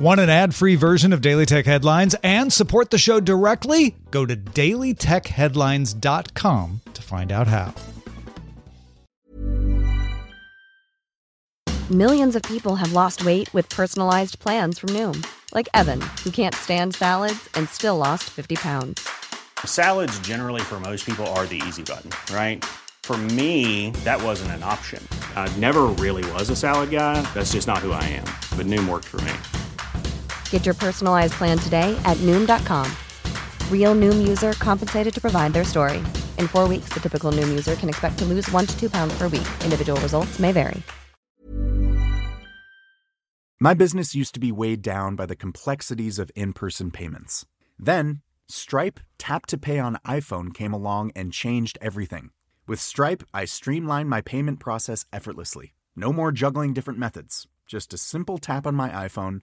Want an ad free version of Daily Tech Headlines and support the show directly? Go to dailytechheadlines.com to find out how. Millions of people have lost weight with personalized plans from Noom, like Evan, who can't stand salads and still lost 50 pounds. Salads, generally, for most people, are the easy button, right? For me, that wasn't an option. I never really was a salad guy. That's just not who I am. But Noom worked for me. Get your personalized plan today at Noom.com. Real Noom user compensated to provide their story. In four weeks, the typical Noom user can expect to lose one to two pounds per week. Individual results may vary. My business used to be weighed down by the complexities of in person payments. Then, Stripe Tap to Pay on iPhone came along and changed everything. With Stripe, I streamlined my payment process effortlessly. No more juggling different methods, just a simple tap on my iPhone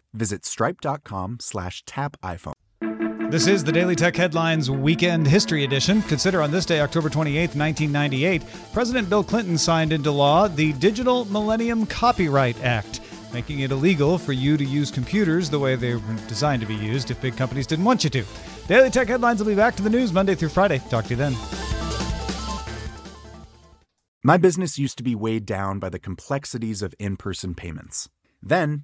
visit stripe.com slash tap iPhone. This is the Daily Tech Headlines Weekend History Edition. Consider on this day, October 28, 1998, President Bill Clinton signed into law the Digital Millennium Copyright Act, making it illegal for you to use computers the way they were designed to be used if big companies didn't want you to. Daily Tech Headlines will be back to the news Monday through Friday. Talk to you then. My business used to be weighed down by the complexities of in person payments. Then,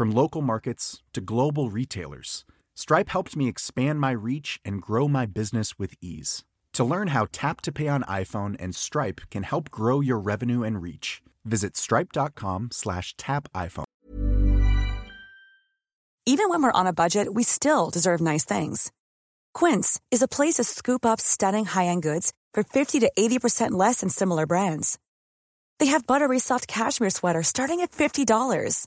From local markets to global retailers, Stripe helped me expand my reach and grow my business with ease. To learn how Tap to Pay on iPhone and Stripe can help grow your revenue and reach, visit stripe.com slash tap iPhone. Even when we're on a budget, we still deserve nice things. Quince is a place to scoop up stunning high-end goods for 50 to 80% less than similar brands. They have buttery soft cashmere sweaters starting at $50,